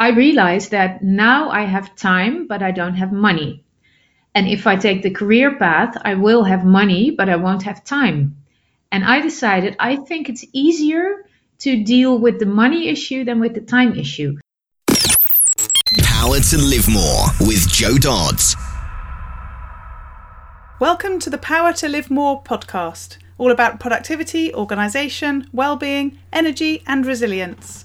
I realized that now I have time, but I don't have money. And if I take the career path, I will have money, but I won't have time. And I decided I think it's easier to deal with the money issue than with the time issue. Power to Live More with Jo Dodds. Welcome to the Power to Live More podcast, all about productivity, organisation, well-being, energy and resilience.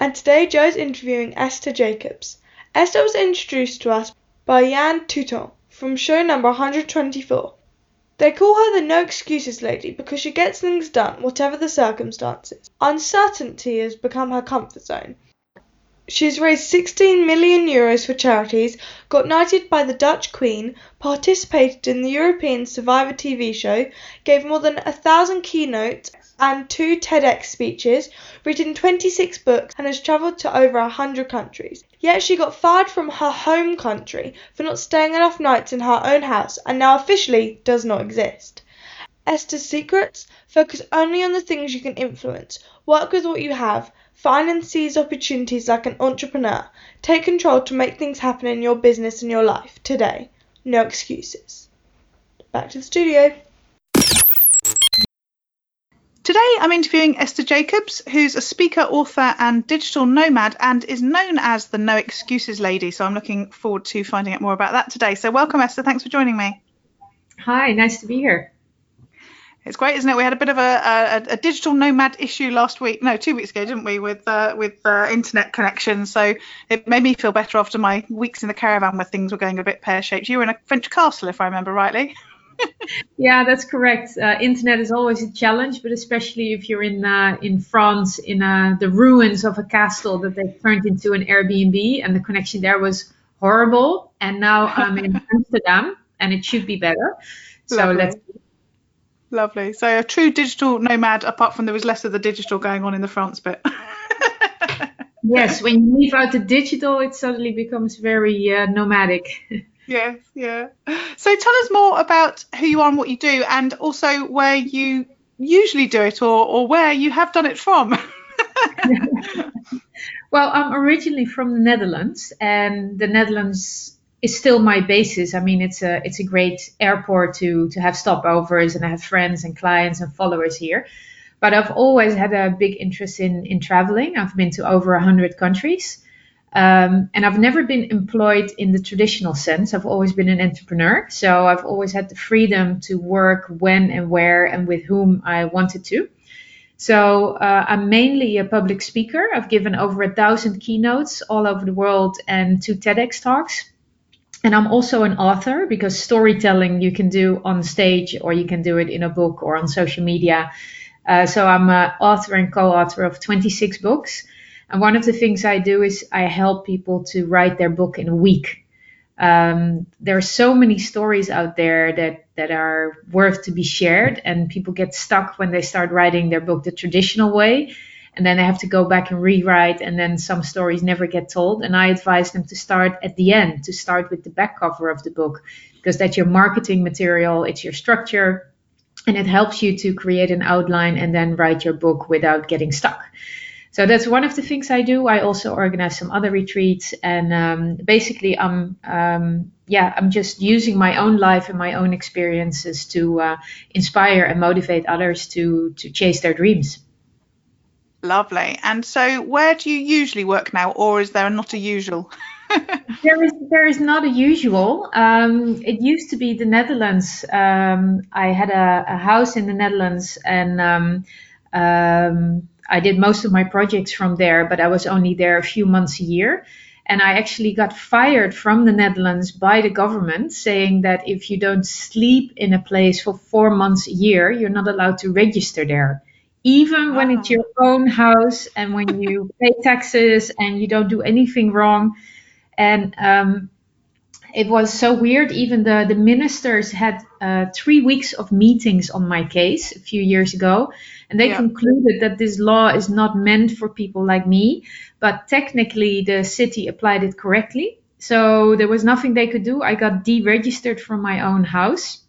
and today Jo is interviewing Esther Jacobs. Esther was introduced to us by Jan Touton from show number 124. They call her the no excuses lady because she gets things done, whatever the circumstances. Uncertainty has become her comfort zone. She's raised 16 million euros for charities, got knighted by the Dutch Queen, participated in the European Survivor TV show, gave more than a thousand keynotes and two TEDx speeches, written 26 books, and has travelled to over 100 countries. Yet she got fired from her home country for not staying enough nights in her own house and now officially does not exist. Esther's secrets focus only on the things you can influence. Work with what you have. Find and seize opportunities like an entrepreneur. Take control to make things happen in your business and your life today. No excuses. Back to the studio. Today I'm interviewing Esther Jacobs, who's a speaker, author, and digital nomad, and is known as the No Excuses Lady. So I'm looking forward to finding out more about that today. So welcome, Esther. Thanks for joining me. Hi, nice to be here. It's great, isn't it? We had a bit of a, a, a digital nomad issue last week, no, two weeks ago, didn't we, with uh, with uh, internet connection. So it made me feel better after my weeks in the caravan where things were going a bit pear shaped. You were in a French castle, if I remember rightly. yeah, that's correct. Uh, internet is always a challenge, but especially if you're in uh, in France, in uh, the ruins of a castle that they turned into an Airbnb, and the connection there was horrible. And now I'm in Amsterdam, and it should be better. So Lovely. let's. Lovely. So a true digital nomad, apart from there was less of the digital going on in the France bit. yes, when you leave out the digital, it suddenly becomes very uh, nomadic. yes, yeah. So tell us more about who you are and what you do, and also where you usually do it or, or where you have done it from. well, I'm originally from the Netherlands, and the Netherlands is still my basis. I mean, it's a it's a great airport to to have stopovers, and I have friends and clients and followers here. But I've always had a big interest in in traveling. I've been to over hundred countries. Um, and I've never been employed in the traditional sense. I've always been an entrepreneur. So I've always had the freedom to work when and where and with whom I wanted to. So uh, I'm mainly a public speaker. I've given over a thousand keynotes all over the world and two TEDx talks. And I'm also an author because storytelling you can do on stage or you can do it in a book or on social media. Uh, so I'm an author and co-author of 26 books. And one of the things I do is I help people to write their book in a week. Um, there are so many stories out there that that are worth to be shared, and people get stuck when they start writing their book the traditional way, and then they have to go back and rewrite, and then some stories never get told. And I advise them to start at the end, to start with the back cover of the book, because that's your marketing material, it's your structure, and it helps you to create an outline and then write your book without getting stuck. So that's one of the things I do. I also organize some other retreats, and um, basically, I'm um, yeah, I'm just using my own life and my own experiences to uh, inspire and motivate others to to chase their dreams. Lovely. And so, where do you usually work now, or is there not a usual? there is there is not a usual. Um, it used to be the Netherlands. Um, I had a, a, house in the Netherlands, and um, um I did most of my projects from there, but I was only there a few months a year. And I actually got fired from the Netherlands by the government saying that if you don't sleep in a place for four months a year, you're not allowed to register there. Even when it's your own house and when you pay taxes and you don't do anything wrong. And um, it was so weird. Even the, the ministers had uh, three weeks of meetings on my case a few years ago, and they yeah. concluded that this law is not meant for people like me, but technically the city applied it correctly. So there was nothing they could do. I got deregistered from my own house.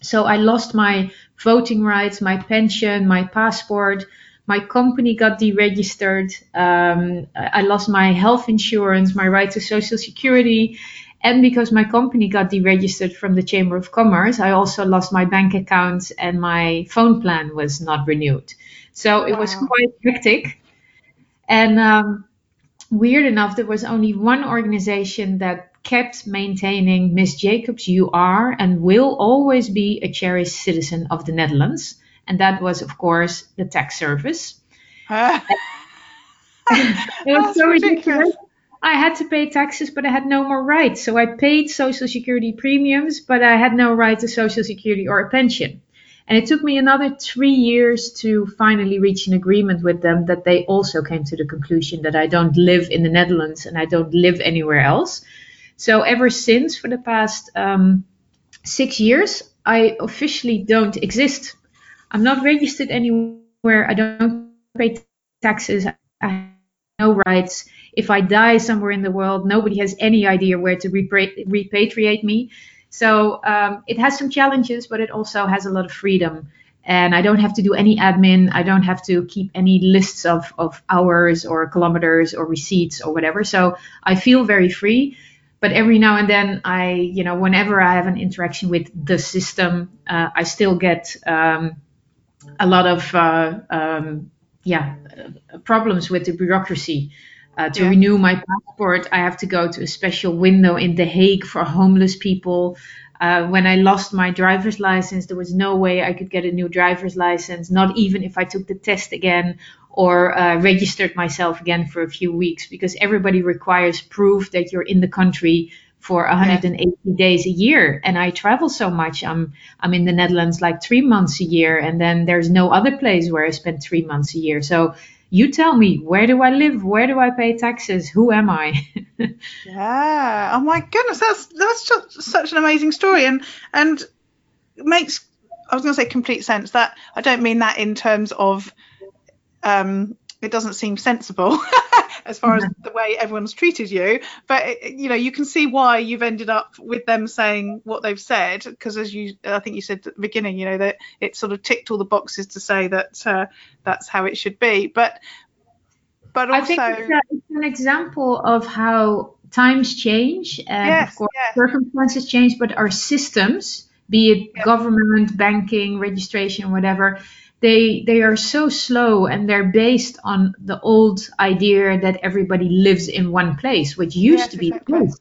So I lost my voting rights, my pension, my passport. My company got deregistered. Um, I lost my health insurance, my right to social security, and because my company got deregistered from the Chamber of Commerce, I also lost my bank account and my phone plan was not renewed. So it wow. was quite hectic. And um, weird enough, there was only one organization that kept maintaining Miss Jacobs, you are and will always be a cherished citizen of the Netherlands. And that was, of course, the tax service. Ah. it was so ridiculous. ridiculous. I had to pay taxes, but I had no more rights. So I paid Social Security premiums, but I had no right to Social Security or a pension. And it took me another three years to finally reach an agreement with them that they also came to the conclusion that I don't live in the Netherlands and I don't live anywhere else. So ever since, for the past um, six years, I officially don't exist. I'm not registered anywhere. I don't pay taxes. I have no rights if I die somewhere in the world, nobody has any idea where to repatriate me. So um, it has some challenges, but it also has a lot of freedom. And I don't have to do any admin. I don't have to keep any lists of, of hours or kilometers or receipts or whatever. So I feel very free. But every now and then, I, you know, whenever I have an interaction with the system, uh, I still get um, a lot of, uh, um, yeah, problems with the bureaucracy. Uh, to yeah. renew my passport, I have to go to a special window in The Hague for homeless people. Uh, when I lost my driver's license, there was no way I could get a new driver's license, not even if I took the test again or uh, registered myself again for a few weeks, because everybody requires proof that you're in the country for 180 yeah. days a year. And I travel so much. I'm I'm in the Netherlands like three months a year, and then there's no other place where I spend three months a year. So you tell me where do I live? Where do I pay taxes? Who am I? yeah. Oh my goodness, that's that's just such an amazing story, and and makes I was going to say complete sense. That I don't mean that in terms of um, it doesn't seem sensible as far as the way everyone's treated you. But you know you can see why you've ended up with them saying what they've said because as you i think you said at the beginning you know that it sort of ticked all the boxes to say that uh, that's how it should be. But but also I think it's, a, it's an example of how times change and yes, of course yes. circumstances change but our systems be it government banking registration whatever they they are so slow and they're based on the old idea that everybody lives in one place, which used yes, to be exactly. the case.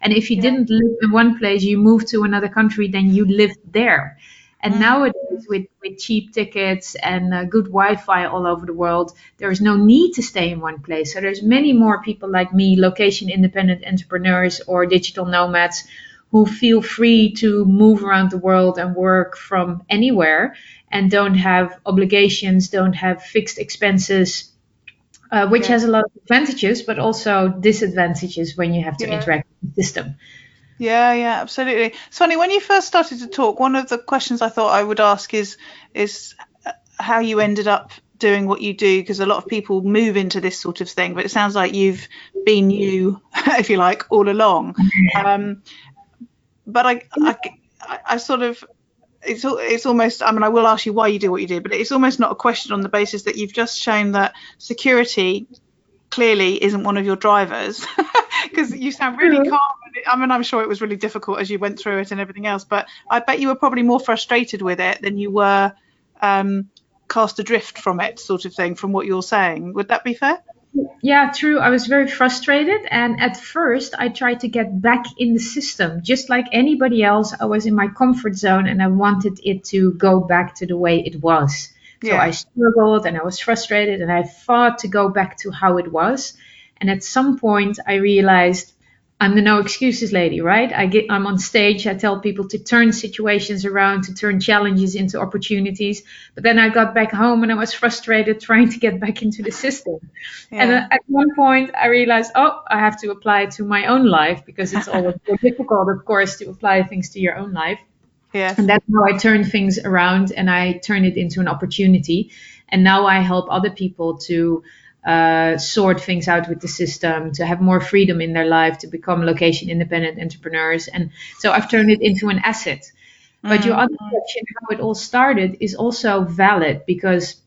And if you yeah. didn't live in one place, you moved to another country, then you lived there. And mm. nowadays, with, with cheap tickets and uh, good Wi-Fi all over the world, there is no need to stay in one place. So there's many more people like me, location independent entrepreneurs or digital nomads, who feel free to move around the world and work from anywhere and don't have obligations, don't have fixed expenses, uh, which yeah. has a lot of advantages, but also disadvantages when you have to yeah. interact with the system. Yeah, yeah, absolutely. Sonny, when you first started to talk, one of the questions I thought I would ask is is how you ended up doing what you do because a lot of people move into this sort of thing but it sounds like you've been you if you like all along um, but I, I, I sort of it's it's almost. I mean, I will ask you why you do what you do, but it's almost not a question on the basis that you've just shown that security clearly isn't one of your drivers because you sound really calm. I mean, I'm sure it was really difficult as you went through it and everything else, but I bet you were probably more frustrated with it than you were um, cast adrift from it, sort of thing, from what you're saying. Would that be fair? Yeah, true. I was very frustrated. And at first, I tried to get back in the system. Just like anybody else, I was in my comfort zone and I wanted it to go back to the way it was. Yeah. So I struggled and I was frustrated and I fought to go back to how it was. And at some point, I realized I'm the no excuses lady, right? I get I'm on stage, I tell people to turn situations around, to turn challenges into opportunities. But then I got back home and I was frustrated trying to get back into the system. Yeah. And at one point I realized, oh, I have to apply it to my own life because it's always difficult, of course, to apply things to your own life. Yeah. And that's how I turned things around and I turned it into an opportunity. And now I help other people to uh, sort things out with the system, to have more freedom in their life, to become location independent entrepreneurs. And so I've turned it into an asset. But mm-hmm. your other question, how it all started, is also valid because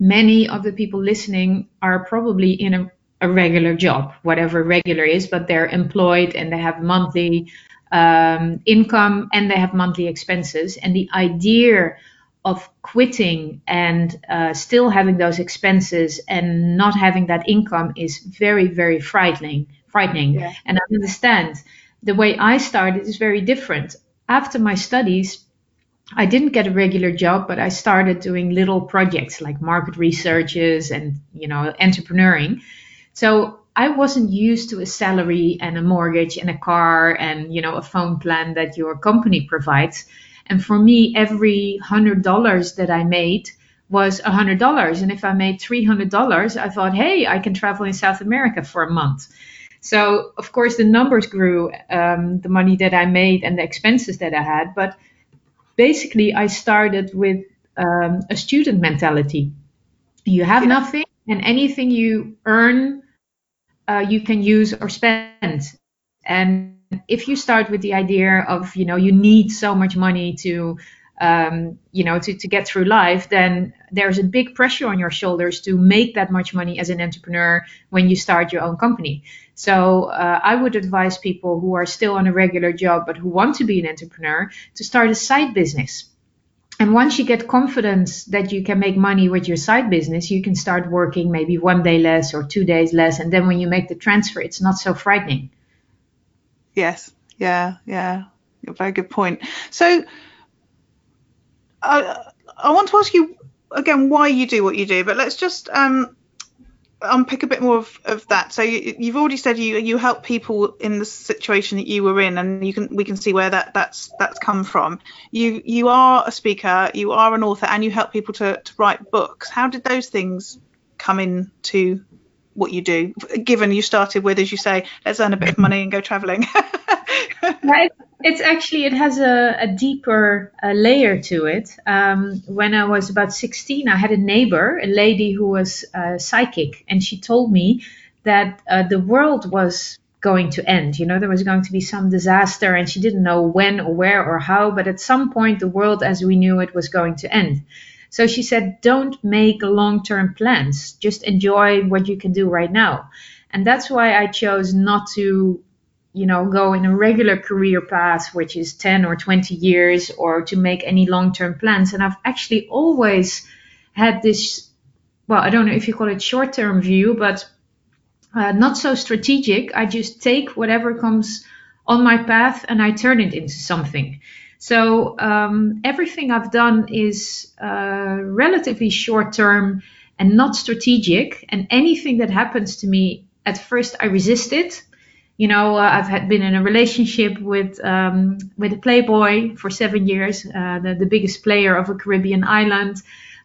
many of the people listening are probably in a, a regular job, whatever regular is, but they're employed and they have monthly um, income and they have monthly expenses. And the idea of quitting and uh, still having those expenses and not having that income is very very frightening frightening. Yeah. and i understand. The way i started is very different. After my studies i didn't get a regular job but i started doing little projects like market researches and you know entrepreneuring. So i wasn't used to a salary and a mortgage and a car and you know a phone plan that your company provides and for me, every hundred dollars that I made was a hundred dollars. And if I made three hundred dollars, I thought, hey, I can travel in South America for a month. So of course the numbers grew, um, the money that I made and the expenses that I had. But basically, I started with um, a student mentality. You have yeah. nothing, and anything you earn, uh, you can use or spend. And if you start with the idea of you know you need so much money to um, you know to, to get through life then there's a big pressure on your shoulders to make that much money as an entrepreneur when you start your own company so uh, i would advise people who are still on a regular job but who want to be an entrepreneur to start a side business and once you get confidence that you can make money with your side business, you can start working maybe one day less or two days less. And then when you make the transfer, it's not so frightening. Yes. Yeah. Yeah. Very good point. So, uh, I want to ask you again why you do what you do, but let's just um, unpick a bit more of, of that. So you, have already said you you help people in the situation that you were in, and you can we can see where that that's that's come from. You you are a speaker, you are an author, and you help people to, to write books. How did those things come into what you do, given you started with, as you say, let's earn a bit of money and go traveling? right. It's actually, it has a, a deeper uh, layer to it. Um, when I was about 16, I had a neighbor, a lady who was uh, psychic, and she told me that uh, the world was going to end. You know, there was going to be some disaster, and she didn't know when or where or how, but at some point, the world as we knew it was going to end. So she said, don't make long term plans, just enjoy what you can do right now. And that's why I chose not to, you know, go in a regular career path, which is 10 or 20 years, or to make any long term plans. And I've actually always had this, well, I don't know if you call it short term view, but uh, not so strategic. I just take whatever comes on my path and I turn it into something. So um, everything I've done is uh, relatively short term and not strategic. And anything that happens to me, at first I resist it. You know, uh, I've had been in a relationship with um, with a playboy for seven years, uh, the, the biggest player of a Caribbean island.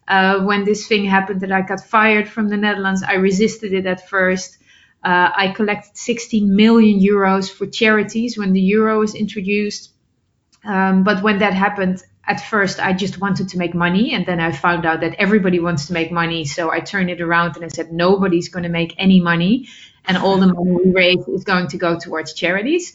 Uh, when this thing happened that I got fired from the Netherlands, I resisted it at first. Uh, I collected 16 million euros for charities when the euro was introduced. Um, but when that happened, at first I just wanted to make money, and then I found out that everybody wants to make money. So I turned it around and I said nobody's going to make any money, and all the money we raise is going to go towards charities.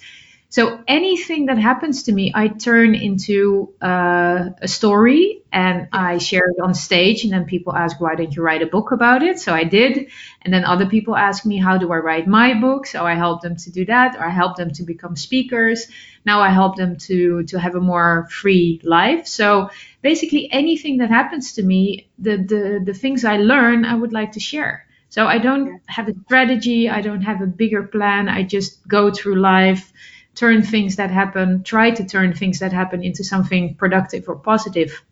So anything that happens to me, I turn into uh, a story and I share it on stage. And then people ask, why didn't you write a book about it? So I did. And then other people ask me, how do I write my book? So I help them to do that, or I help them to become speakers. Now I help them to to have a more free life. So basically, anything that happens to me, the the the things I learn, I would like to share. So I don't have a strategy. I don't have a bigger plan. I just go through life turn things that happen, try to turn things that happen into something productive or positive,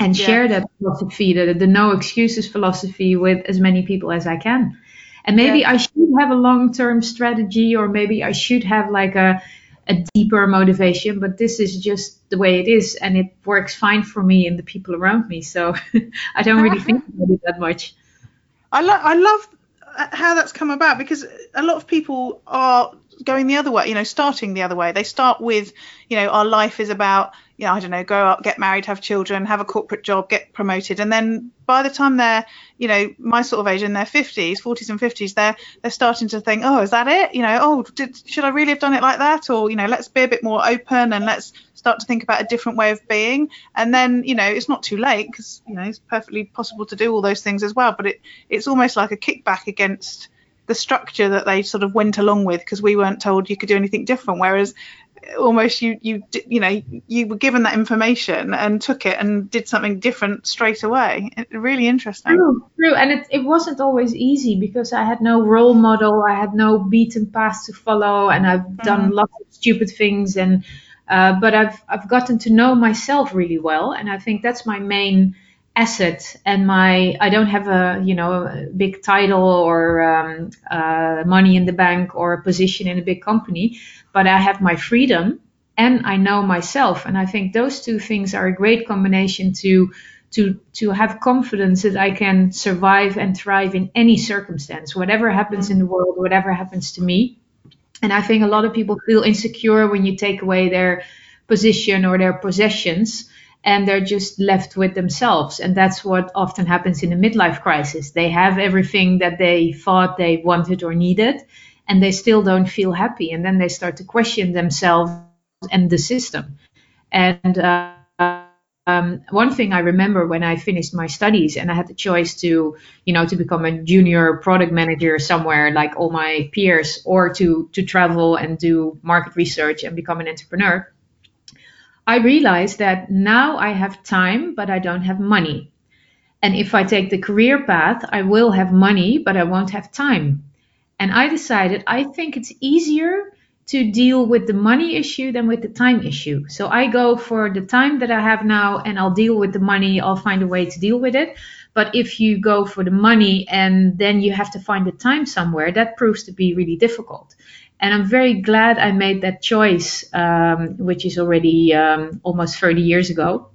and yeah. share that philosophy, the, the no excuses philosophy, with as many people as I can. And maybe yeah. I should have a long term strategy, or maybe I should have like a, a deeper motivation, but this is just the way it is, and it works fine for me and the people around me. So I don't really think about it that much. I, lo- I love uh, how that's come about because a lot of people are going the other way, you know, starting the other way. They start with, you know, our life is about, you know, I don't know, grow up, get married, have children, have a corporate job, get promoted, and then by the time they're, you know, my sort of age in their 50s, 40s and 50s, they're they're starting to think, oh, is that it? You know, oh, did, should I really have done it like that? Or you know, let's be a bit more open and let's start to think about a different way of being. And then, you know, it's not too late because you know it's perfectly possible to do all those things as well. But it it's almost like a kickback against the structure that they sort of went along with because we weren't told you could do anything different. Whereas almost you you you know you were given that information and took it and did something different straight away it, really interesting true, true and it, it wasn't always easy because i had no role model i had no beaten path to follow and i've done mm. lots of stupid things and uh, but i've i've gotten to know myself really well and i think that's my main asset and my i don't have a you know a big title or um, uh, money in the bank or a position in a big company but i have my freedom and i know myself. And i think those two things are a great combination to to to have confidence that i can survive and thrive in any circumstance whatever happens in the world whatever happens to me. And i think a lot of people feel insecure when you take away their position or their possessions and they're just left with themselves. And that's what often happens in a midlife crisis. They have everything that they thought they wanted or needed, and they still don't feel happy. And then they start to question themselves and the system. And uh, um, one thing I remember when I finished my studies and I had the choice to, you know, to become a junior product manager somewhere like all my peers, or to to travel and do market research and become an entrepreneur I realized that now I have time, but I don't have money. And if I take the career path, I will have money, but I won't have time. And I decided I think it's easier to deal with the money issue than with the time issue. So I go for the time that I have now and I'll deal with the money. I'll find a way to deal with it. But if you go for the money and then you have to find the time somewhere, that proves to be really difficult. And I'm very glad I made that choice, um, which is already um, almost 30 years ago,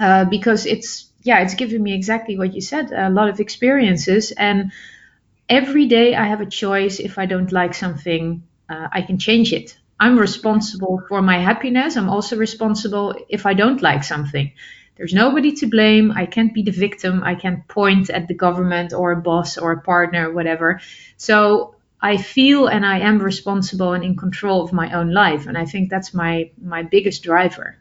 uh, because it's yeah, it's given me exactly what you said, a lot of experiences, and every day I have a choice. If I don't like something, uh, I can change it. I'm responsible for my happiness. I'm also responsible if I don't like something. There's nobody to blame. I can't be the victim. I can't point at the government or a boss or a partner, or whatever. So I feel and I am responsible and in control of my own life, and I think that's my my biggest driver.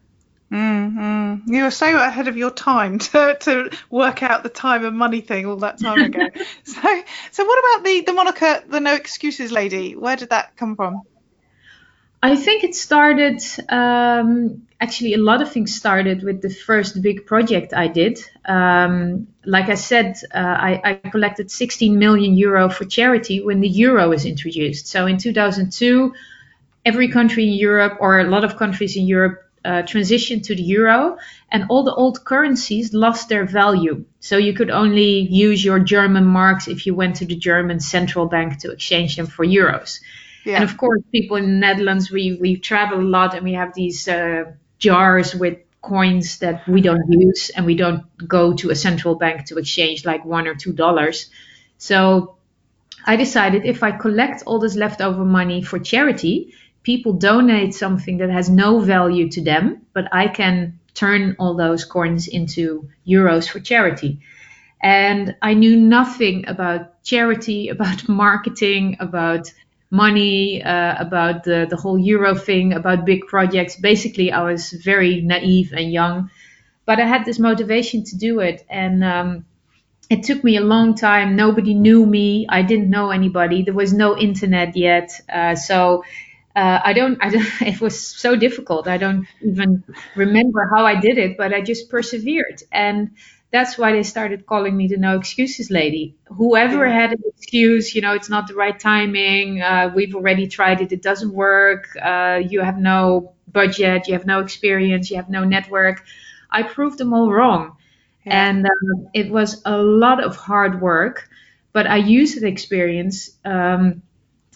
Mm-hmm. You were so ahead of your time to, to work out the time and money thing all that time ago. so, so what about the the moniker, the No Excuses Lady? Where did that come from? I think it started. Um, actually, a lot of things started with the first big project I did. Um, like I said, uh, I, I, collected 16 million euro for charity when the euro was introduced. So in 2002, every country in Europe, or a lot of countries in Europe, uh, transitioned to the euro, and all the old currencies lost their value. So you could only use your German marks if you went to the German central bank to exchange them for euros. Yeah. And of course, people in the Netherlands, we we travel a lot, and we have these uh, jars with coins that we don't use and we don't go to a central bank to exchange like one or two dollars. So I decided if I collect all this leftover money for charity, people donate something that has no value to them, but I can turn all those coins into euros for charity. And I knew nothing about charity, about marketing, about money, uh, about the, the whole Euro thing, about big projects. Basically, I was very naive and young, but I had this motivation to do it. And um, it took me a long time. Nobody knew me. I didn't know anybody. There was no internet yet. Uh, so uh, I don't, I don't, it was so difficult. I don't even remember how I did it, but I just persevered. And that's why they started calling me the no excuses lady. Whoever had an excuse, you know, it's not the right timing. Uh, we've already tried it; it doesn't work. Uh, you have no budget, you have no experience, you have no network. I proved them all wrong, yeah. and um, it was a lot of hard work. but I used the experience. Um,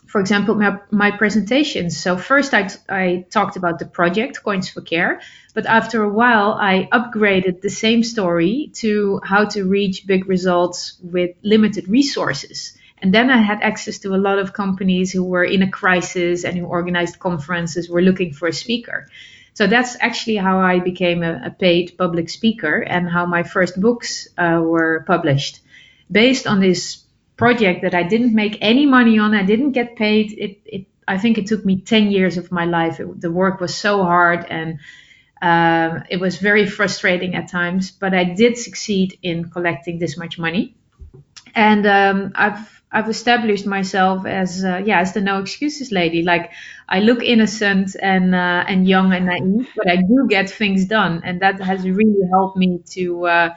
for example, my, my presentations. So first I, I talked about the project, Coins for Care, but after a while I upgraded the same story to how to reach big results with limited resources. And then I had access to a lot of companies who were in a crisis and who organized conferences, were looking for a speaker. So that's actually how I became a, a paid public speaker and how my first books uh, were published. Based on this project that I didn't make any money on. I didn't get paid. It, it I think it took me 10 years of my life. It, the work was so hard and um, it was very frustrating at times, but I did succeed in collecting this much money. And um, I've I've established myself as uh, yeah as the no excuses lady. Like I look innocent and uh, and young and naive, but I do get things done, and that has really helped me to uh,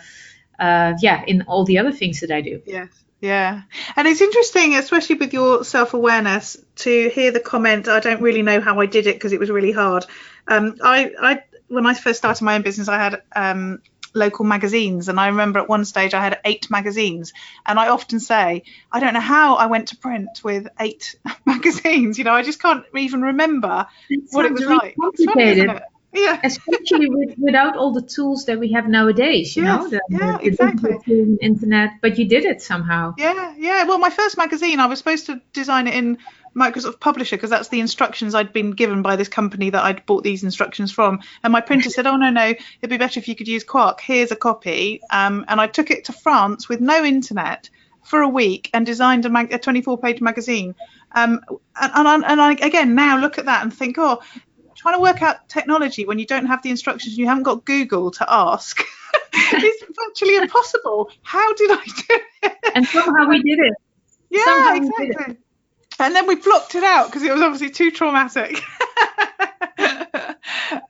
uh yeah in all the other things that I do. Yes. Yeah. And it's interesting, especially with your self awareness, to hear the comment, I don't really know how I did it because it was really hard. Um, I, I, when I first started my own business, I had um, local magazines. And I remember at one stage I had eight magazines. And I often say, I don't know how I went to print with eight magazines. You know, I just can't even remember it what it was really like. Complicated. Funny, yeah. Especially with, without all the tools that we have nowadays, you yes, know, the, yeah, the, exactly. internet, but you did it somehow. Yeah, yeah. Well, my first magazine, I was supposed to design it in Microsoft Publisher because that's the instructions I'd been given by this company that I'd bought these instructions from. And my printer said, "Oh no, no, it'd be better if you could use Quark. Here's a copy." Um, and I took it to France with no internet for a week and designed a, mag- a 24-page magazine. Um, and, and, and I again now look at that and think, oh, trying to work out technology when you don't have the instructions, you haven't got Google to ask. it's virtually impossible. How did I do it? And somehow we did it. Yeah, somehow exactly. It. And then we blocked it out because it was obviously too traumatic. oh,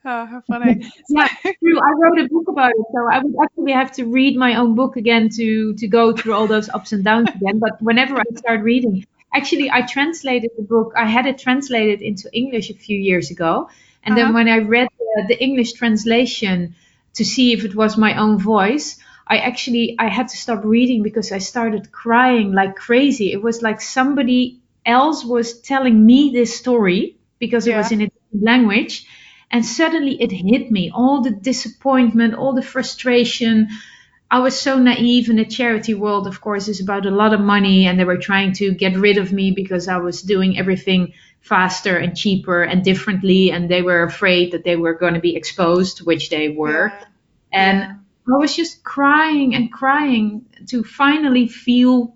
how funny. yeah, true. I wrote a book about it, so I would actually have to read my own book again to to go through all those ups and downs again. But whenever I start reading, actually I translated the book. I had it translated into English a few years ago, and uh-huh. then when I read the, the English translation to see if it was my own voice, I actually I had to stop reading because I started crying like crazy. It was like somebody else was telling me this story because it was in a different language and suddenly it hit me all the disappointment all the frustration I was so naive in the charity world, of course, is about a lot of money, and they were trying to get rid of me because I was doing everything faster and cheaper and differently, and they were afraid that they were going to be exposed, which they were. And. I was just crying and crying to finally feel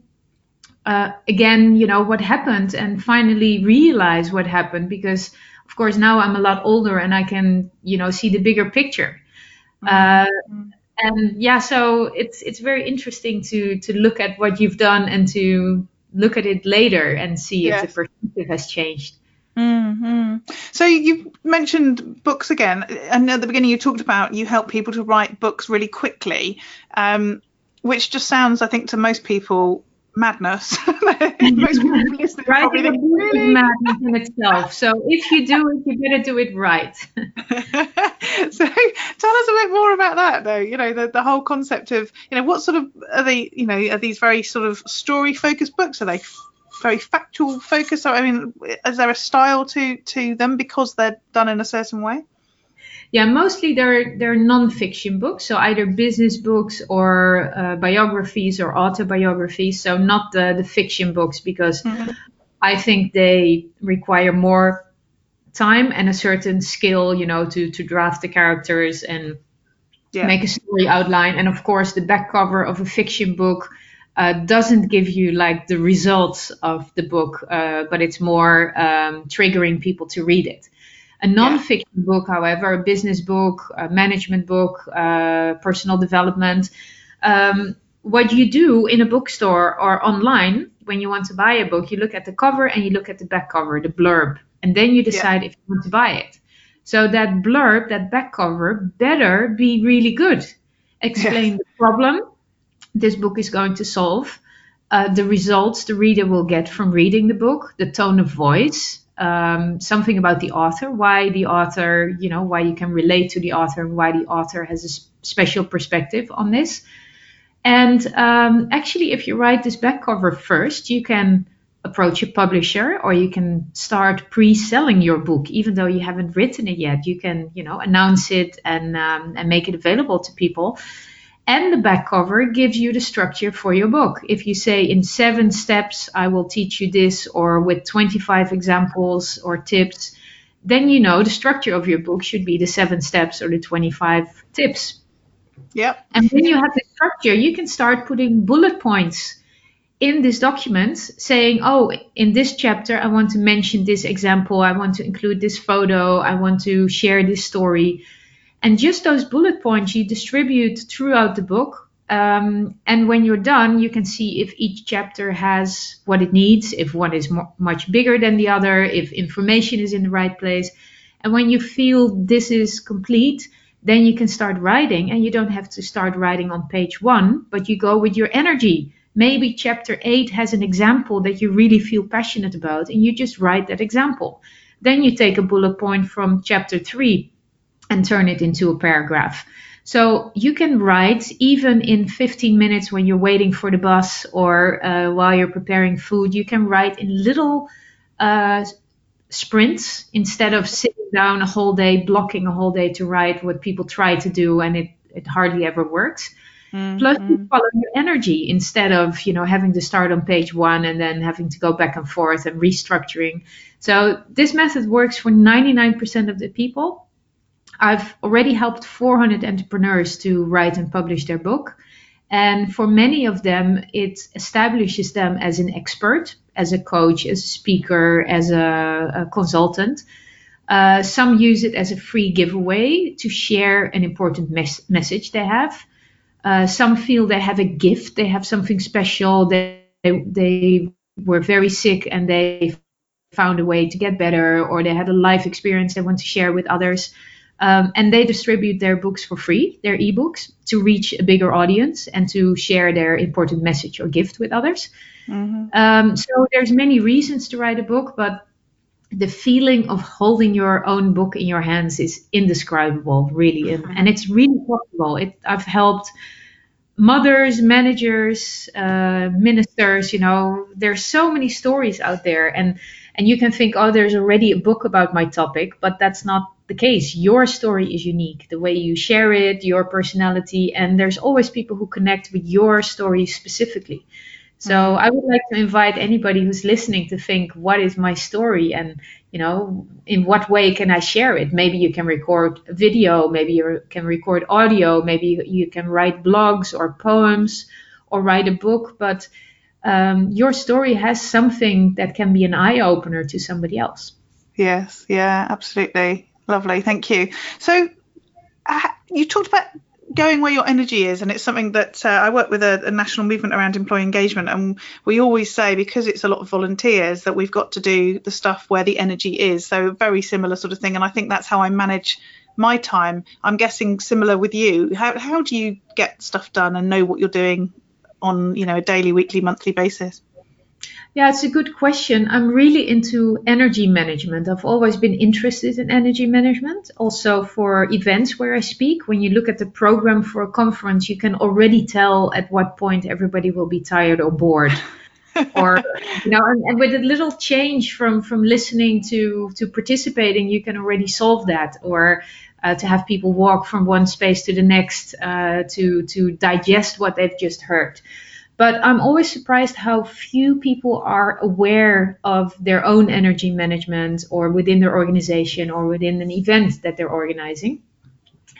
uh, again, you know, what happened and finally realize what happened because, of course, now I'm a lot older and I can, you know, see the bigger picture. Mm-hmm. And yeah, so it's it's very interesting to to look at what you've done and to look at it later and see yes. if the perspective has changed. Mm-hmm. So you mentioned books again, and at the beginning you talked about you help people to write books really quickly, um, which just sounds, I think, to most people madness. Most people Writing a book really? is madness in itself. So if you do it, you better do it right. so tell us a bit more about that, though. You know, the, the whole concept of, you know, what sort of are they? You know, are these very sort of story focused books? Are they very factual focused? I mean, is there a style to to them because they're done in a certain way? Yeah, mostly they're they're non-fiction books, so either business books or uh, biographies or autobiographies. So not the the fiction books because mm-hmm. I think they require more time and a certain skill, you know, to to draft the characters and yeah. make a story outline. And of course, the back cover of a fiction book. Uh, doesn't give you like the results of the book, uh, but it's more um, triggering people to read it. A non-fiction yeah. book, however, a business book, a management book, uh, personal development, um, what you do in a bookstore or online when you want to buy a book, you look at the cover and you look at the back cover, the blurb, and then you decide yeah. if you want to buy it. So that blurb, that back cover, better be really good. Explain the problem this book is going to solve, uh, the results the reader will get from reading the book, the tone of voice, um, something about the author, why the author, you know, why you can relate to the author, and why the author has a special perspective on this. And um, actually, if you write this back cover first, you can approach a publisher or you can start pre-selling your book even though you haven't written it yet you can you know announce it and um, and make it available to people and the back cover gives you the structure for your book. If you say in seven steps i will teach you this or with 25 examples or tips then you know the structure of your book should be the seven steps or the 25 tips. Yep. And when you have the structure you can start putting bullet points in this document saying, oh, in this chapter, I want to mention this example, I want to include this photo, I want to share this story. And just those bullet points you distribute throughout the book. Um, and when you're done, you can see if each chapter has what it needs, if one is mo- much bigger than the other, if information is in the right place. And when you feel this is complete, then you can start writing and you don't have to start writing on page one, but you go with your energy maybe chapter 8 has an example that you really feel passionate about and you just write that example. Then you take a bullet point from chapter 3 and turn it into a paragraph. So you can write even in 15 minutes when you're waiting for the bus or uh, while you're preparing food. You can write in little uh, sprints instead of sitting down a whole day, blocking a whole day to write what people try to do and it, it hardly ever works. Mm, Plus, you follow your energy instead of you know having to start on page one and then having to go back and forth and restructuring. So this method works for 99% of the people. I've already helped 400 entrepreneurs to write and publish their book. And for many of them, it establishes them as an expert, as a coach, as a speaker, as a, a consultant. Uh, some use it as a free giveaway to share an important mes- message they have. Uh, some feel they have a gift, they have something special, they, they were very sick and they found a way to get better, or they had a life experience they want to share with others. Um, and they distribute their books for free, their ebooks, to reach a bigger audience and to share their important message or gift with others. Mm-hmm. Um, so there's many reasons to write a book, but the feeling of holding your own book in your hands is indescribable, really, and, and it's really possible. It, I've helped mothers, managers, uh, ministers. You know, there's so many stories out there, and and you can think, oh, there's already a book about my topic, but that's not the case. Your story is unique, the way you share it, your personality, and there's always people who connect with your story specifically. So mm-hmm. I would like to invite anybody who's listening to think, what is my story? And, you know, in what way can I share it? Maybe you can record a video, maybe you can record audio, maybe you can write blogs or poems or write a book, but um, your story has something that can be an eye opener to somebody else. Yes, yeah, absolutely. Lovely, thank you. So, uh, you talked about going where your energy is and it's something that uh, i work with a, a, national movement around employee engagement and we always say because it's a lot of volunteers that we've got to do the stuff where the energy is so very similar sort of thing and i think that's how i manage my time i'm guessing similar with you how, how do you get stuff done and know what you're doing on you know a daily weekly monthly basis yeah, it's a good question. I'm really into energy management. I've always been interested in energy management. Also, for events where I speak, when you look at the program for a conference, you can already tell at what point everybody will be tired or bored. or you know and, and, with a little change from from listening to to participating you can already solve that or uh, to have people walk from one space to the next uh, to to digest what they've just heard but I'm always surprised how few people are aware of their own energy management or within their organization or within an event that they're organizing.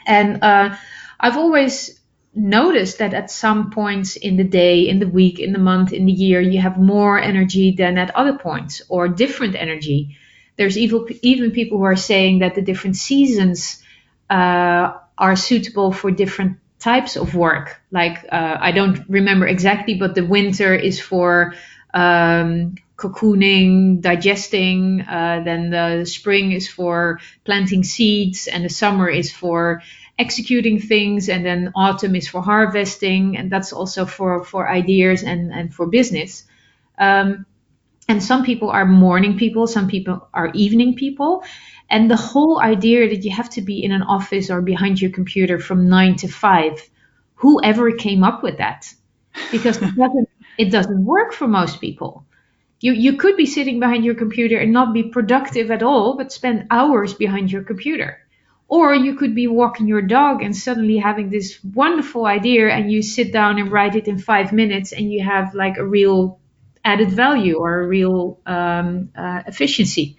And uh, I've always noticed that at some points in the day, in the week, in the month, in the year, you have more energy than at other points or different energy. There's even, even people who are saying that the different seasons uh, are suitable for different types of work. Like uh, I don't remember exactly, but the winter is for um, cocooning, digesting. Uh, then the spring is for planting seeds, and the summer is for executing things, and then autumn is for harvesting, and that's also for for ideas and and for business. Um, and some people are morning people, some people are evening people. And the whole idea that you have to be in an office or behind your computer from nine to five whoever came up with that because it doesn't, it doesn't work for most people. You, you could be sitting behind your computer and not be productive at all, but spend hours behind your computer. Or you could be walking your dog and suddenly having this wonderful idea and you sit down and write it in five minutes and you have like a real added value or a real um, uh, efficiency.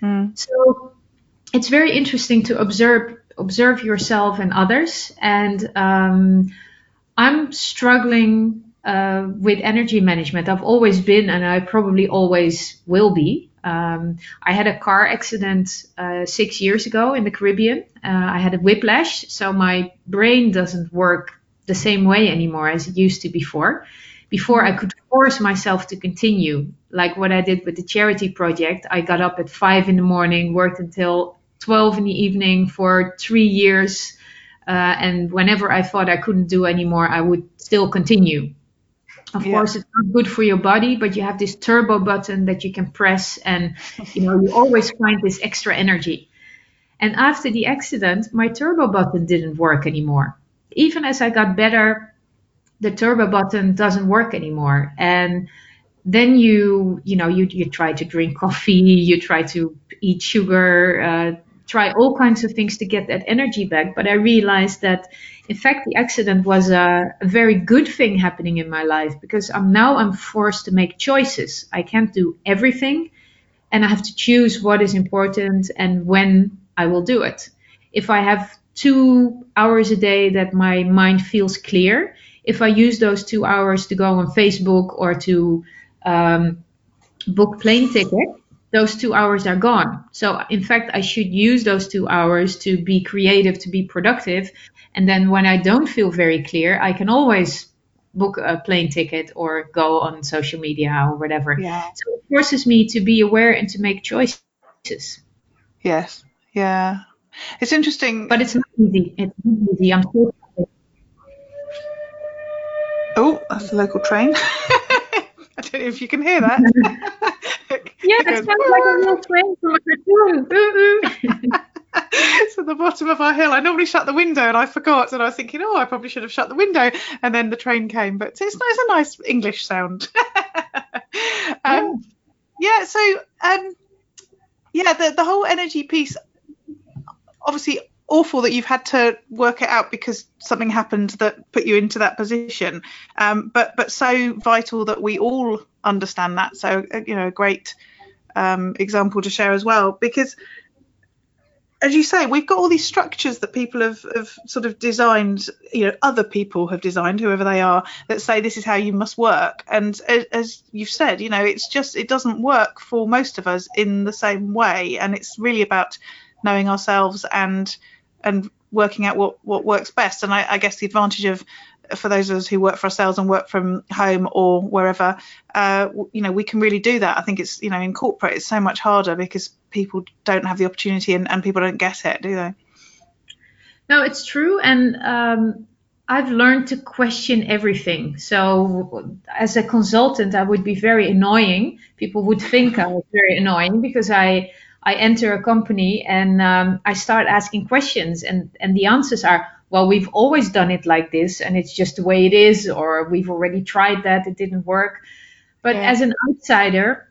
Mm. So it's very interesting to observe observe yourself and others. And um, I'm struggling uh, with energy management. I've always been, and I probably always will be. Um, I had a car accident uh, six years ago in the Caribbean. Uh, I had a whiplash, so my brain doesn't work the same way anymore as it used to before. Before I could force myself to continue, like what I did with the charity project. I got up at five in the morning, worked until 12 in the evening for three years. Uh, and whenever I thought I couldn't do anymore, I would still continue. Of yeah. course, it's not good for your body, but you have this turbo button that you can press, and you know you always find this extra energy. And after the accident, my turbo button didn't work anymore. Even as I got better, the turbo button doesn't work anymore. And then you, you know, you you try to drink coffee, you try to eat sugar, uh, try all kinds of things to get that energy back. But I realized that, in fact, the accident was a, a very good thing happening in my life because I'm now I'm forced to make choices. I can't do everything, and I have to choose what is important and when I will do it. If I have two hours a day that my mind feels clear, if I use those two hours to go on Facebook or to um, book plane ticket, those two hours are gone. So, in fact, I should use those two hours to be creative, to be productive. And then when I don't feel very clear, I can always book a plane ticket or go on social media or whatever. Yeah. So, it forces me to be aware and to make choices. Yes. Yeah. It's interesting. But it's not easy. It's not easy. I'm so Oh, that's a local train. I don't know if you can hear that. yeah, it sounds like a real train from a cartoon. it's at the bottom of our hill. I normally shut the window and I forgot, and I was thinking, oh, I probably should have shut the window. And then the train came, but it's, it's a nice English sound. um, yeah. So, um, yeah, the the whole energy piece. Obviously, awful that you've had to work it out because something happened that put you into that position. Um, but but so vital that we all understand that. So uh, you know, a great um, example to share as well because. As you say, we've got all these structures that people have, have sort of designed, you know, other people have designed, whoever they are, that say this is how you must work. And as, as you've said, you know, it's just, it doesn't work for most of us in the same way. And it's really about knowing ourselves and and working out what what works best. And I, I, guess the advantage of for those of us who work for ourselves and work from home or wherever, uh, you know, we can really do that. I think it's you know in corporate it's so much harder because people don't have the opportunity and, and people don't get it, do they? No, it's true, and um, I've learned to question everything. So as a consultant, I would be very annoying. People would think I was very annoying because I I enter a company and um, I start asking questions, and, and the answers are, well, we've always done it like this, and it's just the way it is, or we've already tried that, it didn't work. But yeah. as an outsider,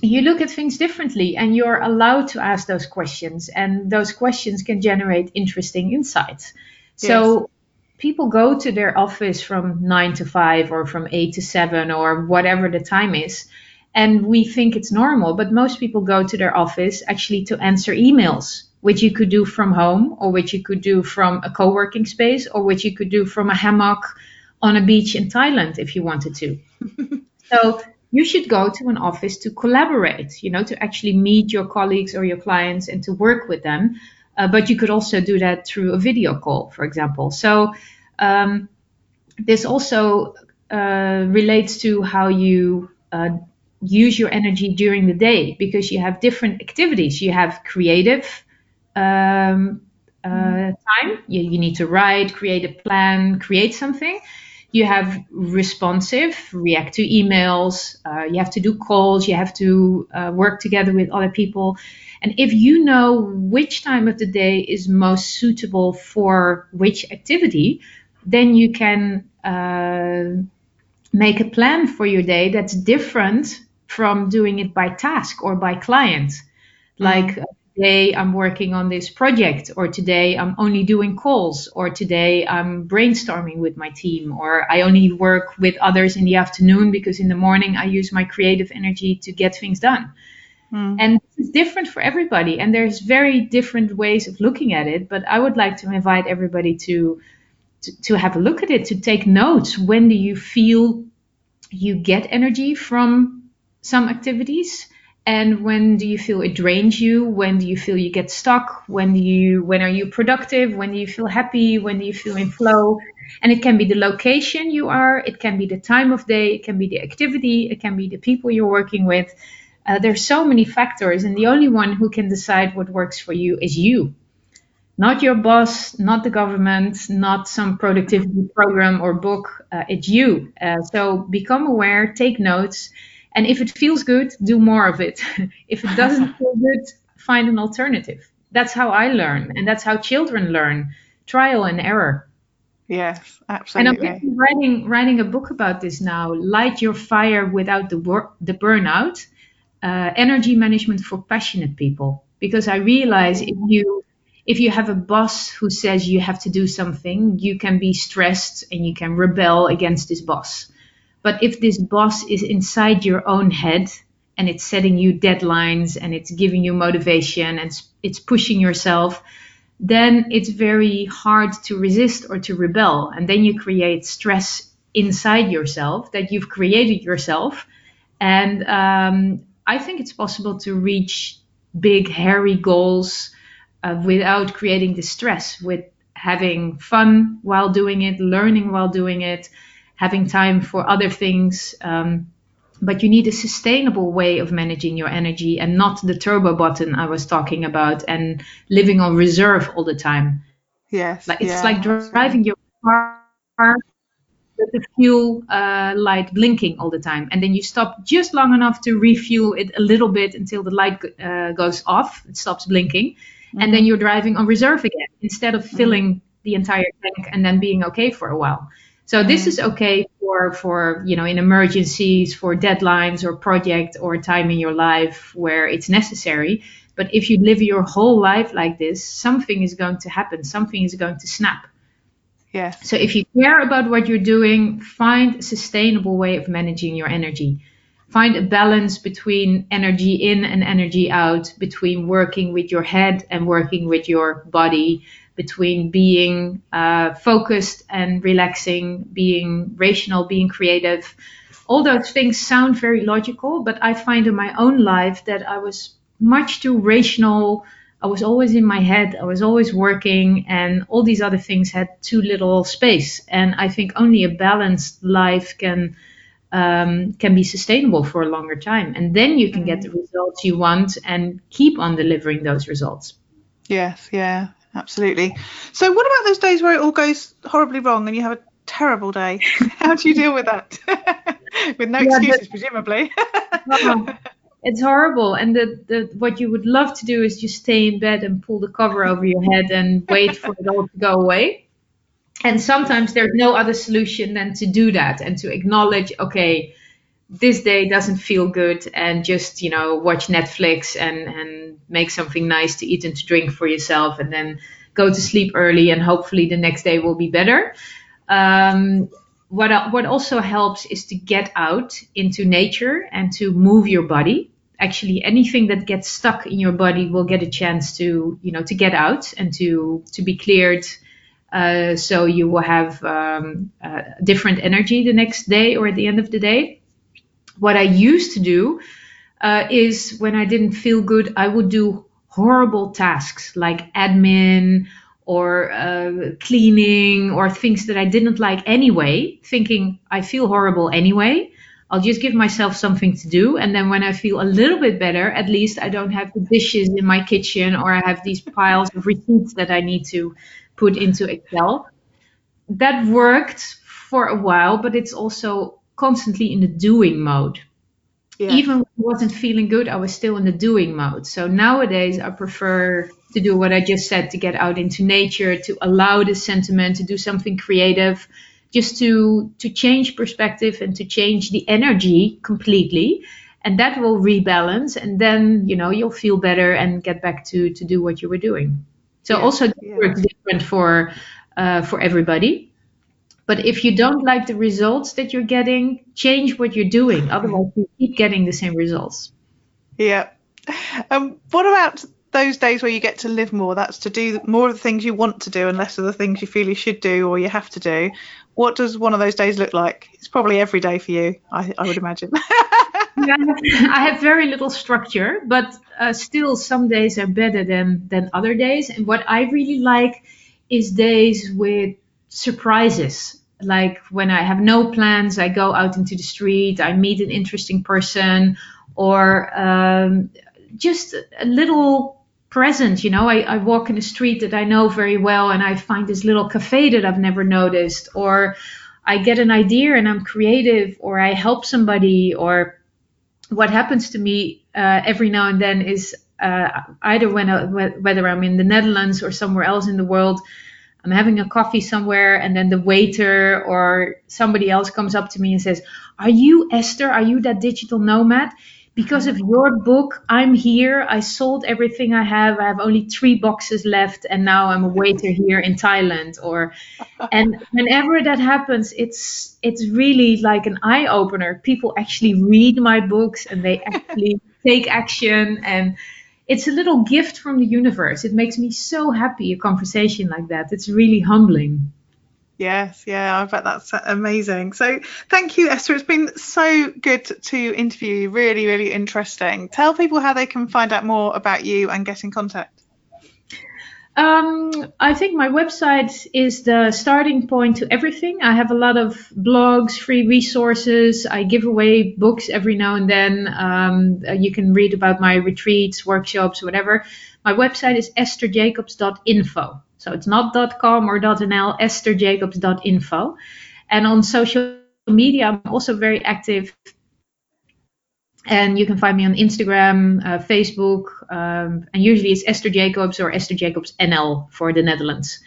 you look at things differently, and you're allowed to ask those questions, and those questions can generate interesting insights. Yes. So people go to their office from nine to five, or from eight to seven, or whatever the time is and we think it's normal, but most people go to their office actually to answer emails, which you could do from home, or which you could do from a co working space, or which you could do from a hammock on a beach in Thailand if you wanted to. so you should go to an office to collaborate, you know, to actually meet your colleagues or your clients and to work with them. Uh, but you could also do that through a video call, for example. So um, this also uh, relates to how you uh, use your energy during the day because you have different activities. You have creative um, uh, time. You, you need to write, create a plan, create something. You have responsive, react to emails. Uh, you have to do calls. You have to uh, work together with other people. And if you know which time of the day is most suitable for which activity, then you can uh, make a plan for your day that's different from doing it by task or by client. Like uh, today I'm working on this project, or today I'm only doing calls, or today I'm brainstorming with my team, or I only work with others in the afternoon because in the morning I use my creative energy to get things done. Mm. And it's different for everybody, and there's very different ways of looking at it. But I would like to invite everybody to, to, to have a look at it, to take notes. When do you feel you get energy from some activities? and when do you feel it drains you? When do you feel you get stuck? When do you when are you productive? When do you feel happy? When do you feel in flow? And it can be the location you are it can be the time of day it can be the activity it can be the people you're working with. Uh, there's so many factors and the only one who can decide what works for you is you. Not your boss not the government not some productivity program or book uh, it's you. Uh, so become aware take notes and if it feels good, do more of it. if it doesn't feel good, find an alternative. That's how I learn, and that's how children learn trial and error. Yes, absolutely. And I'm writing writing a book about this now. Light your fire without the wor- the burnout. Uh, energy management for passionate people. Because I realize if you if you have a boss who says you have to do something, you can be stressed and you can rebel against this boss. But if this boss is inside your own head and it's setting you deadlines and it's giving you motivation and it's pushing yourself, then it's very hard to resist or to rebel. And then you create stress inside yourself that you've created yourself. And um, I think it's possible to reach big, hairy goals uh, without creating the stress, with having fun while doing it, learning while doing it, having time for other things. Um, but you need a sustainable way of managing your energy and not the turbo button I was talking about and living on reserve all the time. Yes. Like it's yeah, like driving your car with the fuel uh, light blinking all the time, and then you stop just long enough to refuel it a little bit until the light uh, goes off, it stops blinking, mm-hmm. and then mm-hmm. you're driving on reserve again instead of filling mm-hmm. the entire tank and then being okay for a while. So this mm. is okay for for you know in emergencies, for deadlines or project or time in your life where it's necessary. But if you live your whole life like this, something is going to happen. Something is going to snap. Yes. So if you care about what you're doing, find a sustainable way of managing your energy. Find a balance between energy in and energy out, between working with your head and working with your body, between being uh, focused and relaxing, being rational, being creative. All those things sound very logical, but I find in my own life that I was much too rational. I was always in my head, I was always working, and all these other things had too little space. And I think only a balanced life can. Um, can be sustainable for a longer time. And then you can get the results you want and keep on delivering those results. Yes, yeah absolutely. So, what about those days where it all goes horribly wrong and you have a terrible day? How do you deal with that? with no yeah, excuses, but, presumably. Oh, it's horrible, and the, the what you would love to do is just stay in bed and pull the cover over your head and wait for it all to go away. And sometimes there's no other solution than to do that and to acknowledge, okay, this day doesn't feel good and just you know watch netflix and and make something nice to eat and to drink for yourself and then go to sleep early and hopefully the next day will be better. Um, what what also helps is to get out into nature and to move your body. Actually anything that gets stuck in your body will get a chance to you know to get out and to to be cleared. Uh, so you will have um, uh, different energy the next day or at the end of the day what I used to do uh, is when I didn't feel good, I would do horrible tasks like admin or uh, cleaning or things that I didn't like anyway, thinking I feel horrible anyway. I'll just give myself something to do. And then when I feel a little bit better, at least I don't have the dishes in my kitchen or I have these piles of receipts that I need to put into Excel. That worked for a while, but it's also constantly in the doing mode. Yeah. Even when I wasn't feeling good, I was still in the doing mode. So nowadays, I prefer to do what I just said, to get out into nature, to allow the sentiment, to do something creative, just to to change perspective and to change the energy completely. And that will rebalance, and then you know you'll feel better and get back to to do what you were doing. So yeah, also yeah. works different for uh, for everybody. But if you don't like the results that you're getting, change what you're doing. Otherwise, you keep getting the same results. Yeah. Um, what about those days where you get to live more? That's to do more of the things you want to do and less of the things you feel you should do or you have to do. What does one of those days look like? It's probably every day for you, I, I would imagine. yeah, I have very little structure, but uh, still some days are better than than other days. And what I really like is days with surprises. Like when I have no plans, I go out into the street, I meet an interesting person, or um, just a little present. You know, I, I walk in a street that I know very well, and I find this little cafe that I've never noticed, or I get an idea and I'm creative, or I help somebody, or what happens to me uh, every now and then is uh, either when I, whether I'm in the Netherlands or somewhere else in the world, I'm having a coffee somewhere, and then the waiter or somebody else comes up to me and says, "Are you Esther? Are you that digital nomad?" Because of your book, I'm here. I sold everything I have. I have only three boxes left, and now I'm a waiter here in Thailand. Or, and whenever that happens, it's it's really like an eye opener. People actually read my books and they actually take action and it's a little gift from the universe. It makes me so happy a conversation like that. It's really humbling. Yes, yeah, I bet that's amazing. So, thank you, Esther. It's been so good to interview you. Really, really interesting. Tell people how they can find out more about you and get in contact. Um, I think my website is the starting point to everything. I have a lot of blogs, free resources. I give away books every now and then. Um, uh, you can read about my retreats, workshops, whatever. My website is estherjacobs.info. So it's not .com or .nl, estherjacobs.info. And on social media, I'm also very active and you can find me on Instagram, uh, Facebook, um, and usually it's Esther Jacobs or Esther Jacobs NL for the Netherlands.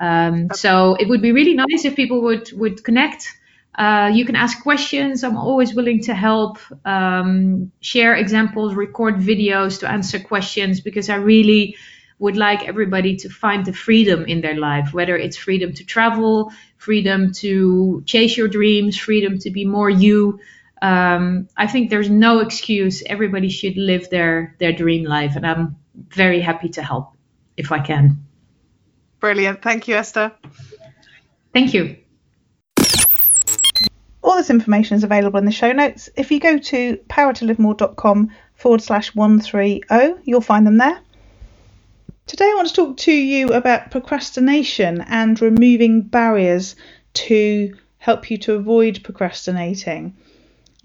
Um, so it would be really nice if people would would connect. Uh, you can ask questions. I'm always willing to help, um, share examples, record videos to answer questions because I really would like everybody to find the freedom in their life, whether it's freedom to travel, freedom to chase your dreams, freedom to be more you um, I think there's no excuse. Everybody should live their their dream life, and I'm very happy to help if I can. Brilliant. Thank you, Esther. Thank you. All this information is available in the show notes. If you go to powertolivemore.com forward slash 130, you'll find them there. Today, I want to talk to you about procrastination and removing barriers to help you to avoid procrastinating.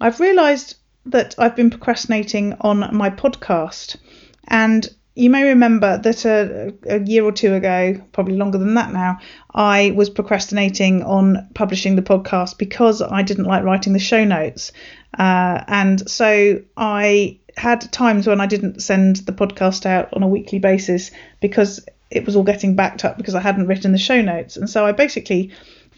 I've realised that I've been procrastinating on my podcast, and you may remember that a, a, year or two ago, probably longer than that now, I was procrastinating on publishing the podcast because I didn't like writing the show notes. Uh, and so I had times when I didn't send the podcast out on a weekly basis because it was all getting backed up because I hadn't written the show notes. And so I basically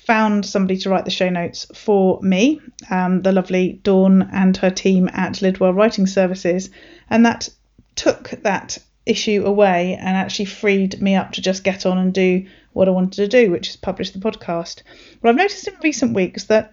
found somebody to write the show notes for me, um, the lovely Dawn and her team at Lidwell Writing Services, and that took that issue away and actually freed me up to just get on and do what I wanted to do, which is publish the podcast. Well, I've noticed in recent weeks that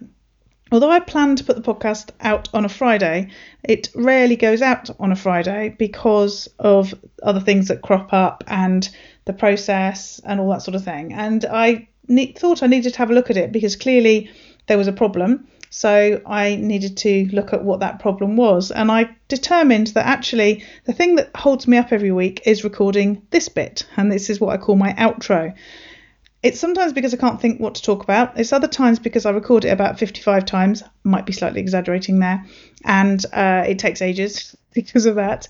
although I plan to put the podcast out on a Friday, it rarely goes out on a Friday because of other things that crop up and the process and all that sort of thing. And I thought I needed to have a look at it because clearly there was a problem. So I needed to look at what that problem was. And I determined that actually the thing that holds me up every week is recording this bit. And this is what I call my outro. It's sometimes because I can't think what to talk about. It's other times because I record it about 55 times, might be slightly exaggerating there, and uh, it takes ages because of that.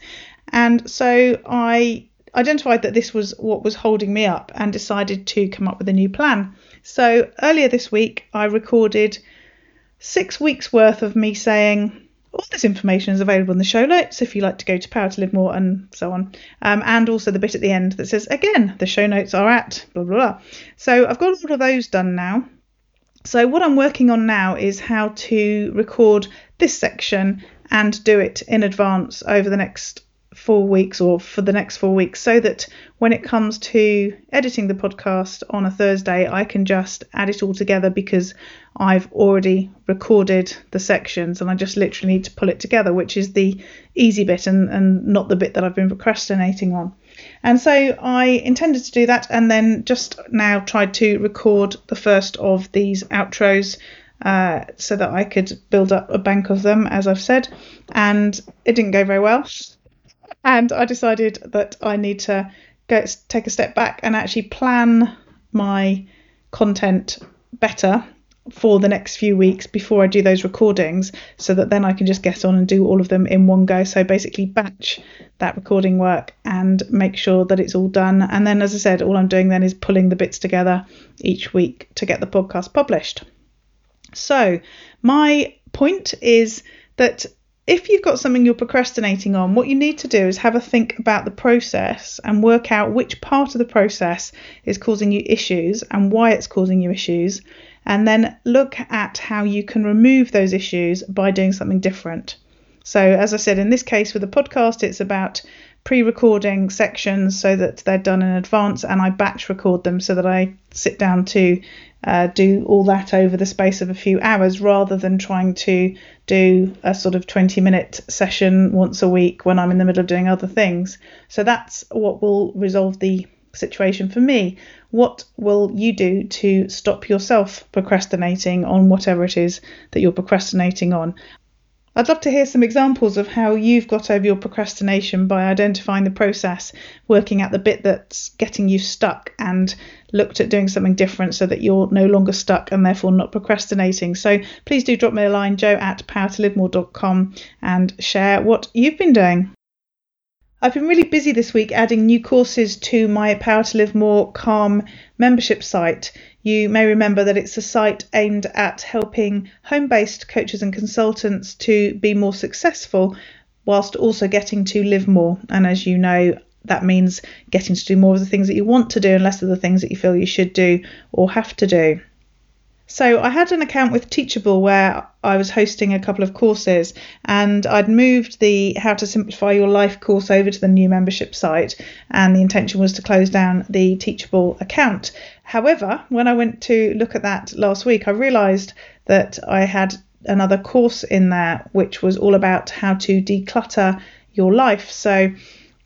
And so I identified that this was what was holding me up and decided to come up with a new plan. So earlier this week, I recorded six weeks worth of me saying, all this information is available in the show notes if you like to go to Power to Live More and so on. Um, and also the bit at the end that says, again, the show notes are at blah, blah, blah. So I've got all of those done now. So what I'm working on now is how to record this section and do it in advance over the next four weeks or for the next four weeks so that when it comes to editing the podcast on a Thursday, I can just add it all together because I've already recorded the sections and I just literally need to pull it together, which is the easy bit and, and not the bit that I've been procrastinating on. And so I intended to do that and then just now tried to record the first of these outros uh, so that I could build up a bank of them, as I've said. And it didn't go very well and I decided that I need to go take a step back and actually plan my content better for the next few weeks before I do those recordings so that then I can just get on and do all of them in one go. So basically, batch that recording work and make sure that it's all done. And then, as I said, all I'm doing then is pulling the bits together each week to get the podcast published. So, my point is that if you've got something you're procrastinating on, what you need to do is have a think about the process and work out which part of the process is causing you issues and why it's causing you issues, and then look at how you can remove those issues by doing something different. So, as I said, in this case with the podcast, it's about pre recording sections so that they're done in advance and I batch record them so that I sit down to uh, do all that over the space of a few hours rather than trying to do a sort of 20 minute session once a week when I'm in the middle of doing other things. So that's what will resolve the situation for me. What will you do to stop yourself procrastinating on whatever it is that you're procrastinating on? I'd love to hear some examples of how you've got over your procrastination by identifying the process, working out the bit that's getting you stuck, and looked at doing something different so that you're no longer stuck and therefore not procrastinating. So please do drop me a line, jo at powertolivemore.com, and share what you've been doing. I've been really busy this week adding new courses to my Power to Live More Calm membership site. You may remember that it's a site aimed at helping home based coaches and consultants to be more successful whilst also getting to live more. And as you know, that means getting to do more of the things that you want to do and less of the things that you feel you should do or have to do. So I had an account with Teachable where I was hosting a couple of courses and I'd moved the How to Simplify Your Life course over to the new membership site and the intention was to close down the Teachable account. However, when I went to look at that last week, I realized that I had another course in there which was all about how to declutter your life. So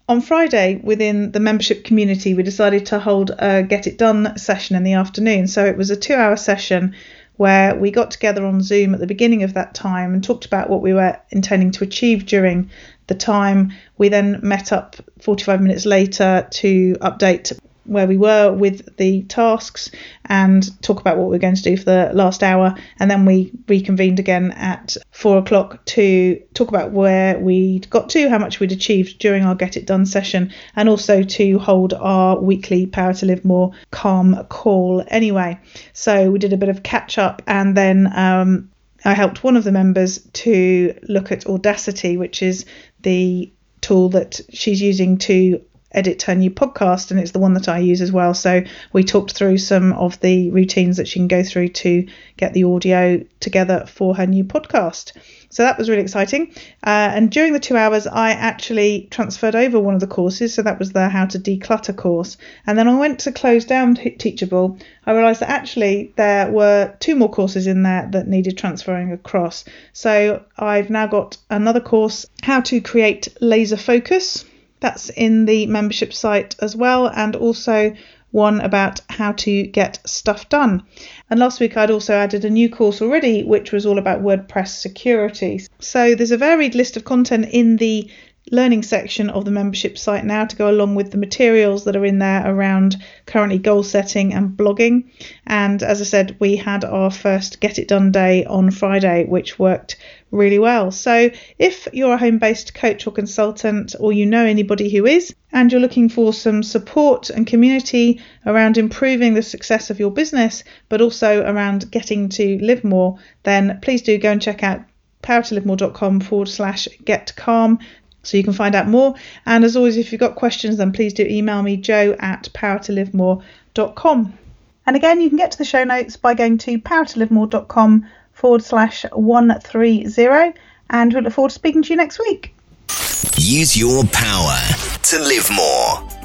on Friday, within the membership community, we decided to hold a Get It Done session in the afternoon. So it was a two hour session where we got together on Zoom at the beginning of that time and talked about what we were intending to achieve during the time. We then met up 45 minutes later to update where we were with the tasks and talk about what we are going to do for the last hour. And then we reconvened again at four o'clock to talk about where we'd got to, how much we'd achieved during our Get It Done session, and also to hold our weekly Power to Live More calm call anyway. So we did a bit of catch up and then um, I helped one of the members to look at Audacity, which is the tool that she's using to edit her new podcast and it's the one that I use as well. So we talked through some of the routines that she can go through to get the audio together for her new podcast. So that was really exciting. Uh, and during the two hours, I actually transferred over one of the courses. So that was the How to Declutter course. And then I went to close down Teachable. I realised that actually there were two more courses in there that needed transferring across. So I've now got another course, How to Create Laser Focus that's in the membership site as well, and also one about how to get stuff done. And last week I'd also added a new course already, which was all about WordPress security. So there's a varied list of content in the learning section of the membership site now to go along with the materials that are in there around currently goal setting and blogging. And as I said, we had our first Get It Done day on Friday, which worked really well. So, if you're a home based coach or consultant, or you know anybody who is, and you're looking for some support and community around improving the success of your business, but also around getting to live more, then please do go and check out powertolivemore.com forward slash get calm so you can find out more. And as always, if you've got questions, then please do email me jo at powertolivemore.com. And again, you can get to the show notes by going to powertolivemore.com forward slash 130. And we look forward to speaking to you next week. Use your power to live more.